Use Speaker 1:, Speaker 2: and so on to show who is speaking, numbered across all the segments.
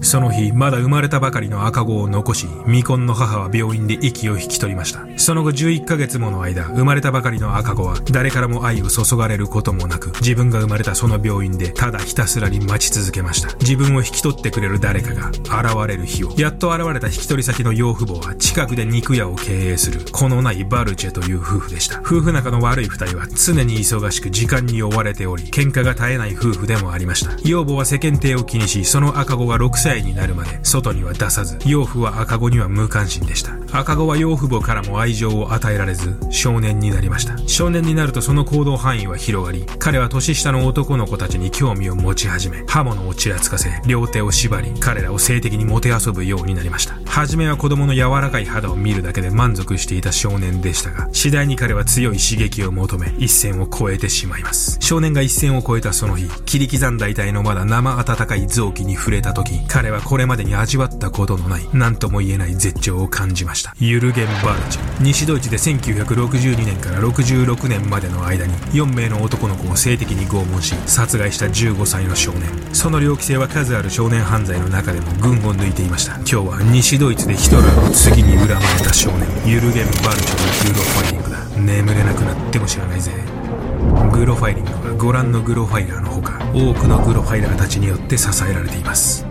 Speaker 1: その日、まだ生まれたばかりの赤子を残し、未婚の母は病院で息を引き取りました。その後11ヶ月もの間、生まれたばかりの赤子は、誰からも愛を注がれることもなく、自分が生まれたその病院で、ただひたすらに待ち続けました。自分を引き取ってくれる誰かが、現れる日を。やっと現れた引き取り先の養父母は、近くで肉屋を経営する、このないバルチェという夫婦でした。夫婦仲の悪い二人は、常に忙しく時間に追われており、喧嘩が絶えない夫婦でもありました。養母は世間体を気にし、その赤子が6歳になるまで、外には出さず、養父は赤子には無関心でした。赤子は養父母からも愛情を与えられず、少年になりました。少年になるとその行動範囲は広がり、彼は年下の男の子たちに興味を持ち始め、刃物をちらつかせ、両手を縛り、彼らを性的にもてあそぶようになりました。初めは子供の柔らかい肌を見るだけで満足していた少年でしたが、次第に彼は強い刺激を求め、一線を越えてしまいます。少年が一線を越えたその日、切り刻んだ遺体のまだ生温かい臓器に触れた時、彼はこれまでに味わったことのない、何とも言えない絶頂を感じました。ユルゲン・バルチ。西ドイツで1962年から66年までの間に4名の男の子を性的に拷問し、殺害した15歳の少年。その猟奇性は数ある少年犯罪の中でも群を抜いていました。今日は西ドイツでヒトラーの次に恨まれた少年、ユルゲン・バルチェのグロファイリングだ。眠れなくなっても知らないぜ。グロファイリングはご覧のグロファイラーのほか多くのグロファイラーたちによって支えられています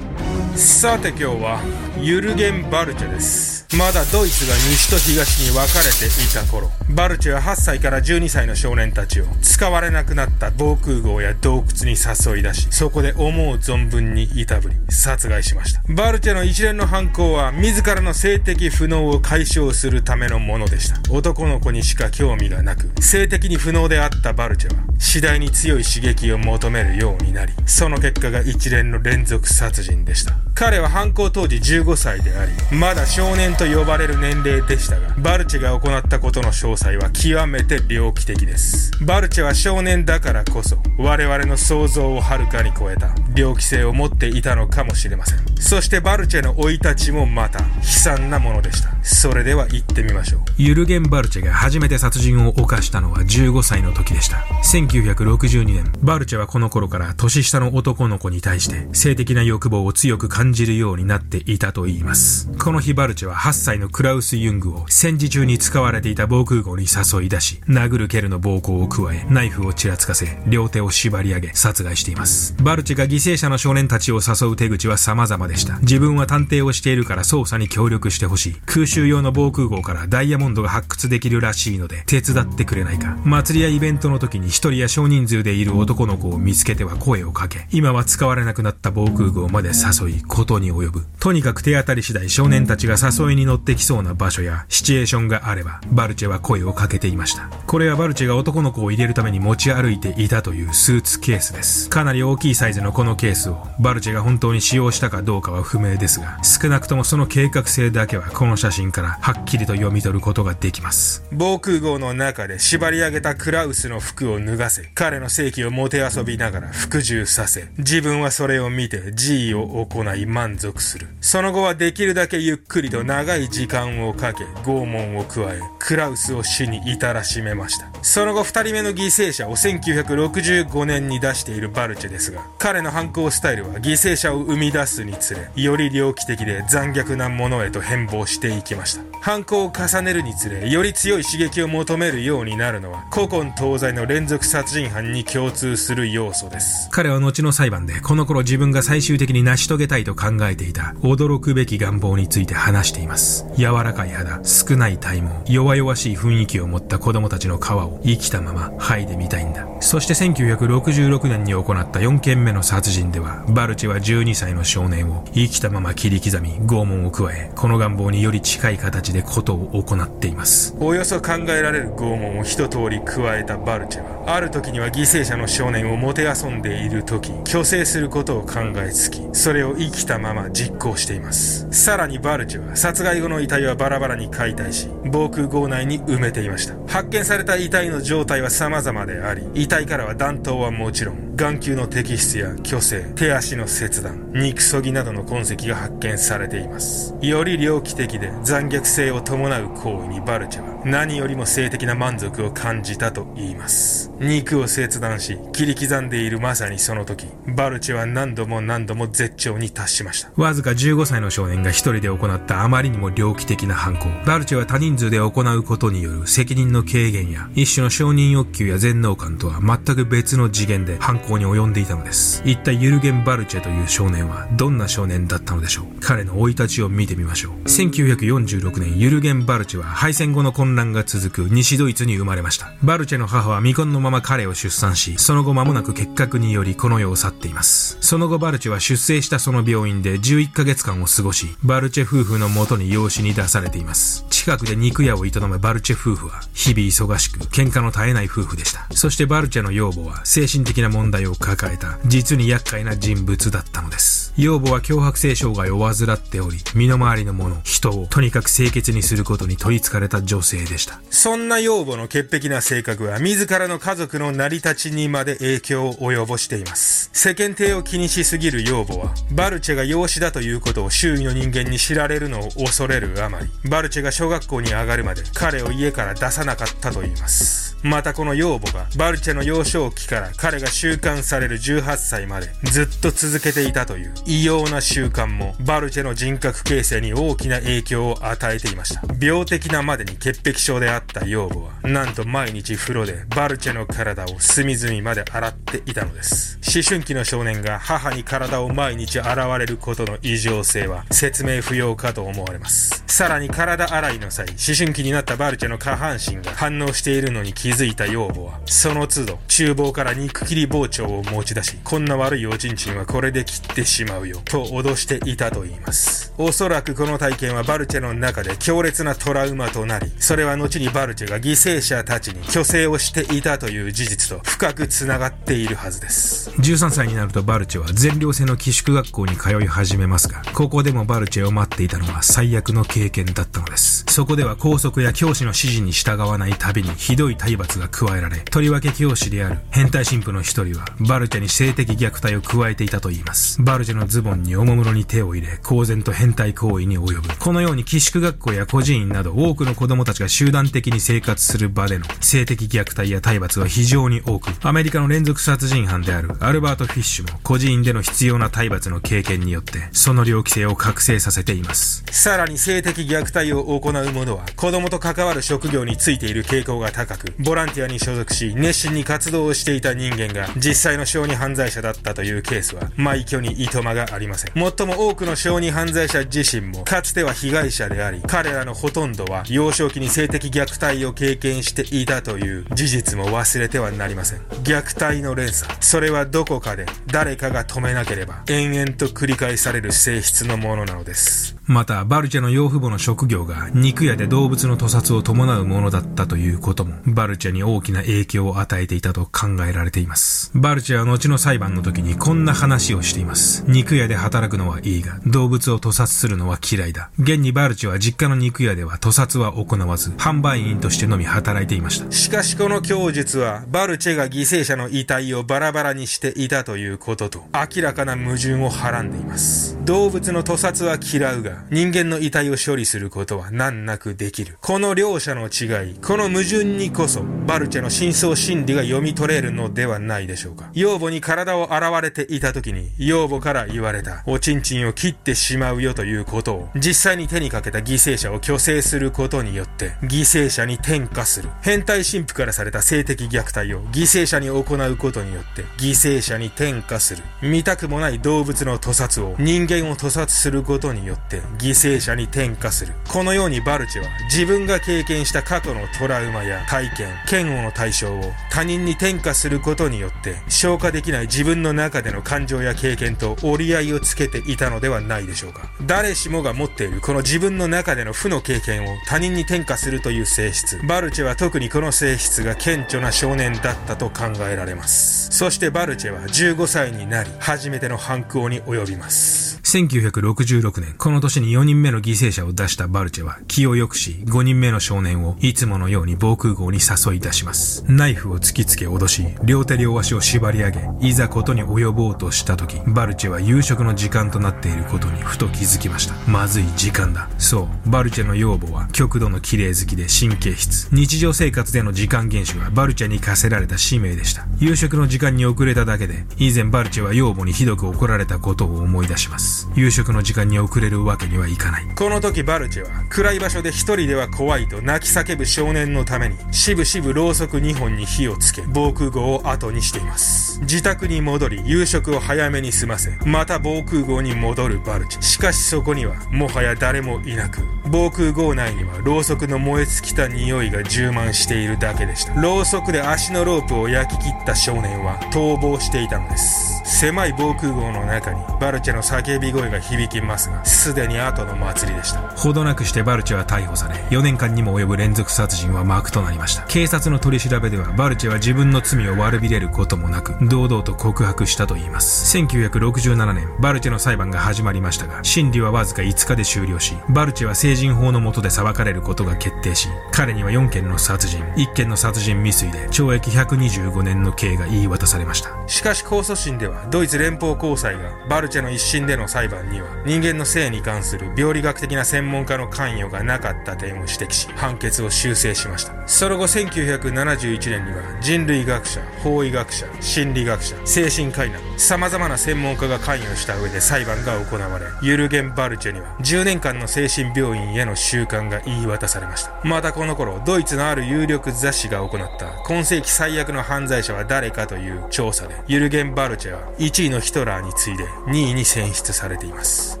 Speaker 1: さて今日はユルゲン・バルチェです。まだドイツが西と東に分かれていた頃、バルチェは8歳から12歳の少年たちを使われなくなった防空壕や洞窟に誘い出し、そこで思う存分にいたぶり、殺害しました。バルチェの一連の犯行は自らの性的不能を解消するためのものでした。男の子にしか興味がなく、性的に不能であったバルチェは、次第に強い刺激を求めるようになり、その結果が一連の連続殺人でした。彼は犯行当時15歳であり、まだ少年とと呼ばれる年齢でしたが、バルチェが行ったことの詳細は極めて猟奇的です。バルチェは少年だからこそ、我々の想像をはるかに超えた猟奇性を持っていたのかもしれません。そしてバルチェの生い立ちもまた悲惨なものでした。それでは行ってみましょう。ユルゲン・バルチェが初めて殺人を犯したのは15歳の時でした。1962年、バルチェはこの頃から年下の男の子に対して性的な欲望を強く感じるようになっていたと言います。この日バルチェは8歳のクラウス・ユングを戦時中に使われていた防空壕に誘い出し、殴る蹴るの暴行を加え、ナイフをちらつかせ、両手を縛り上げ、殺害しています。バルチが犠牲者の少年たちを誘う手口は様々でした。自分は探偵をしているから捜査に協力してほしい。空襲用の防空壕からダイヤモンドが発掘できるらしいので、手伝ってくれないか。祭りやイベントの時に一人や少人数でいる男の子を見つけては声をかけ、今は使われなくなった防空壕まで誘い、ことに及ぶ。とにかく手当たり次第少年たちが誘いにに乗ってきそうな場所やシチュエーションがあれば、バルチェは声をかけていました。これはバルチェが男の子を入れるために持ち歩いていたというスーツケースです。かなり大きいサイズのこのケースを、バルチェが本当に使用したかどうかは不明ですが、少なくともその計画性だけはこの写真からはっきりと読み取ることができます。防空壕の中で縛り上げたクラウスの服を脱がせ、彼の正規をもてあそびながら服従させ、自分はそれを見て G を行い満足する。その後はできるだけゆっくりと長長い時間をかけ、拷問を加え、クラウスを死に至らしめました。その後二人目の犠牲者を1965年に出しているバルチェですが、彼の犯行スタイルは犠牲者を生み出すにつれ、より猟奇的で残虐なものへと変貌していきました。犯行を重ねるにつれ、より強い刺激を求めるようになるのは、古今東西の連続殺人犯に共通する要素です。彼は後の裁判で、この頃自分が最終的に成し遂げたいと考えていた驚くべき願望について話しています。柔らかい肌、少ない体毛、弱々しい雰囲気を持った子供たちの皮を生きたまま剥いでみたいんだ。そして1966年に行った4件目の殺人では、バルチは12歳の少年を生きたまま切り刻み、拷問を加え、この願望により近い形でことを行っています。およそ考えられる拷問を一通り加えたバルチは、ある時には犠牲者の少年をもてあそんでいる時、虚勢することを考えつき、それを生きたまま実行しています。さらにバルチは、殺害後の遺体はバラバラに解体し、防空壕内に埋めていました。発見された遺体の状態は様々であり、遺体からは弾頭はもちろん、眼球の摘出や虚勢、手足の切断、肉そぎなどの痕跡が発見されています。より猟奇的で残虐性を伴う行為にバルチェは何よりも性的な満足を感じたと言います。肉を切断し、切り刻んでいるまさにその時、バルチェは何度も何度も絶頂に達しました。わずか15歳の少年が一人で行ったあまりにも猟奇的な犯行。バルチェは多人数で行うことによる責任の軽減や、一種の承認欲求や全能感とは全く別の次元で犯行に及んでいたのです。一体ユルゲン・バルチェという少年はどんな少年だったのでしょう彼の生い立ちを見てみましょう。1946年、ユルゲン・バルチェは敗戦後の混乱が続く西ドイツに生まれました。バルチェの母は未婚のまま彼を出産し、その後間もなく結核によりこの世を去っています。その後バルチェは出生したその病院で11ヶ月間を過ごし、バルチェ夫婦のもとに養子に出されています。近くで肉屋を営むバルチェ夫婦は、日々忙しく、喧嘩の絶えない夫婦でした。そしてバルチェの養母は、精神的な問題を抱えた、実に厄介な人物だったのです。養母は脅迫性障害を患っており、身の回りのもの、人を、とにかく清潔にすることに取り憑かれた女性でした。そんな養母の潔癖な性格は、自らの家族の成り立ちにまで影響を及ぼしています。世間体を気にしすぎる養母は、バルチェが養子だということを周囲の人間に知られるのを恐れるあまり、バルチェが小学校に上がるまで彼を家から出さなかったと言います。またこの養母がバルチェの幼少期から彼が収監される18歳までずっと続けていたという異様な習慣もバルチェの人格形成に大きな影響を与えていました。病的なまでに潔癖症であった養母はなんと毎日風呂でバルチェの体を隅々まで洗っていたのです。思春期の少年が母に体を毎日洗われることの異常性は説明不要かと思われますます。さらに体洗いの際、思春期になったバルチェの下半身が反応しているのに気づいた養母は、その都度、厨房から肉切り包丁を持ち出し、こんな悪いおちんちんはこれで切ってしまうよ、と脅していたと言います。おそらくこの体験はバルチェの中で強烈なトラウマとなり、それは後にバルチェが犠牲者たちに虚勢をしていたという事実と深く繋がっているはずです。13歳になるとバルチェは全寮制の寄宿学校に通い始めますが、ここでもバルチェを待っていたのは最悪の経験だったのです。そこでは校則や教師の指示に従わないたびにひどい体罰が加えられ、とりわけ教師である変態神父の一人は、バルチェに性的虐待を加えていたといいます。バルチェのズボンにおもむろに手を入れ、公然と変態行為に及ぶ。このように寄宿学校や孤児院など多くの子供たちが集団的に生活する場での性的虐待や体罰は非常に多く、アメリカの連続殺人犯であるアルバート・フィッシュも孤児院での必要な体罰の経験によって、その猟奇性を覚醒させています。さららに性的虐待を行う者は、子供と関わる職業についている傾向が高く、ボランティアに所属し、熱心に活動をしていた人間が、実際の小児犯罪者だったというケースは、埋挙にいとまがありません。最も多くの小児犯罪者自身も、かつては被害者であり、彼らのほとんどは、幼少期に性的虐待を経験していたという事実も忘れてはなりません。虐待の連鎖。それはどこかで、誰かが止めなければ、延々と繰り返される性質のものなのです。また、バルチェの養父母の職業が肉屋で動物の屠殺を伴うものだったということも、バルチェに大きな影響を与えていたと考えられています。バルチェは後の裁判の時にこんな話をしています。肉屋で働くのはいいが、動物を屠殺するのは嫌いだ。現にバルチェは実家の肉屋では屠殺は行わず、販売員としてのみ働いていました。しかしこの供述は、バルチェが犠牲者の遺体をバラバラにしていたということと、明らかな矛盾をはらんでいます。動物の屠殺は嫌うが、人間の遺体を処理することは難なくできる。この両者の違い、この矛盾にこそ、バルチェの真相心理が読み取れるのではないでしょうか。養母に体を洗われていた時に、養母から言われた、おちんちんを切ってしまうよということを、実際に手にかけた犠牲者を虚勢することによって、犠牲者に転嫁する。変態神父からされた性的虐待を犠牲者に行うことによって、犠牲者に転嫁する。見たくもない動物の屠殺を人間間を屠殺することによって犠牲者に転嫁する。このようにバルチェは自分が経験した過去のトラウマや体験、嫌悪の対象を他人に転嫁することによって消化できない自分の中での感情や経験と折り合いをつけていたのではないでしょうか。誰しもが持っているこの自分の中での負の経験を他人に転嫁するという性質。バルチェは特にこの性質が顕著な少年だったと考えられます。そしてバルチェは15歳になり、初めての犯行に及びます。
Speaker 2: 1966年、この年に4人目の犠牲者を出したバルチェは気を良くし、5人目の少年をいつものように防空壕に誘い出します。ナイフを突きつけ脅し、両手両足を縛り上げ、いざことに及ぼうとした時、バルチェは夕食の時間となっていることにふと気づきました。まずい時間だ。そう、バルチェの養母は極度の綺麗好きで神経質。日常生活での時間厳守はバルチェに課せられた使命でした。夕食の時間に遅れただけで、以前バルチェは養母にひどく怒られたことを思い出します。夕食の時間に遅れるわけにはいかない。
Speaker 1: この時バルチェは暗い場所で一人では怖いと泣き叫ぶ少年のために、しぶしぶろうそく2本に火をつけ、防空壕を後にしています。自宅に戻り、夕食を早めに済ませ、また防空壕に戻るバルチェ。しかしそこには、もはや誰もいなく、防空壕内にはろうそくの燃え尽きた匂いが充満しているだけでした。ろうそくで足のロープを焼き切った少年は逃亡していたのです。狭い防空壕の中にバルチェの叫び声が響きますが、すでに後の祭りでした。
Speaker 2: ほどなくしてバルチェは逮捕され、4年間にも及ぶ連続殺人は幕となりました。警察の取り調べでは、バルチェは自分の罪を悪びれることもなく、堂々と告白したといいます。1967年、バルチェの裁判が始まりましたが、審理はわずか5日で終了し、バルチェは成人法の下で裁かれることが決定し、彼には4件の殺人、1件の殺人未遂で、懲役125年の刑が言い渡されました。
Speaker 1: しかし控訴審では、ドイツ連邦高裁がバルチェの一審での裁判には人間の性に関する病理学的な専門家の関与がなかった点を指摘し判決を修正しました。その後1971年には人類学者法医学者心理学者精神科医など様々な専門家が関与した上で裁判が行われユルゲン・バルチェには10年間の精神病院への収監が言い渡されました。またこの頃ドイツのある有力雑誌が行った。今世紀最悪の犯罪者は誰かという調査でユルゲン・バルチェは1位のヒトラーに次いで2位に選出されています。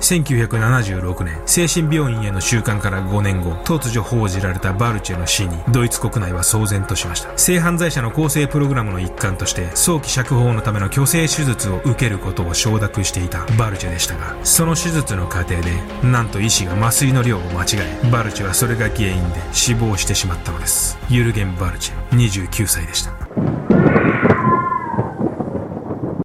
Speaker 2: 1976年精神病院への収監から5年後突如報じられたバルチェの死にドイツ国内は騒然としました。性犯罪者の更生プログラムの一環として早期釈放のための虚勢手術を受けることを承諾していたバルチェでしたがその手術の過程でなんと医師が麻酔の量を間違えバルチェはそれが原因で死亡してしまったのです。ユルゲン・バルチェ29歳でした。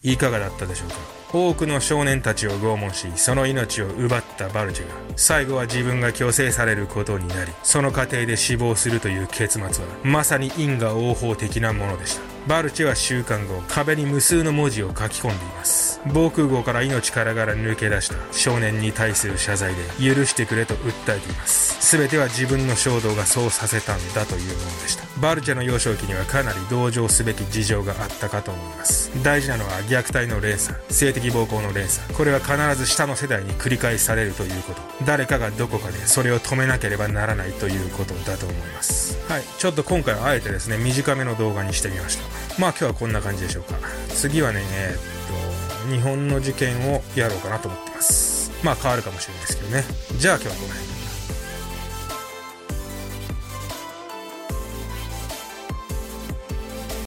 Speaker 1: いかがだったでしょうか？多くの少年たちを拷問し、その命を奪ったバルジェが、最後は自分が強制されることになり、その過程で死亡するという結末は、まさに因果応報的なものでした。バルチェは週間後、壁に無数の文字を書き込んでいます。防空壕から命からがら抜け出した少年に対する謝罪で、許してくれと訴えています。すべては自分の衝動がそうさせたんだというものでした。バルチェの幼少期にはかなり同情すべき事情があったかと思います。大事なのは虐待の連鎖、性的暴行の連鎖。これは必ず下の世代に繰り返されるということ。誰かがどこかでそれを止めなければならないということだと思います。はい。ちょっと今回はあえてですね、短めの動画にしてみました。まあ今日はこんな感じでしょうか。次はね、えー、っと、日本の事件をやろうかなと思ってます。まあ変わるかもしれないですけどね。じゃあ今日はこの辺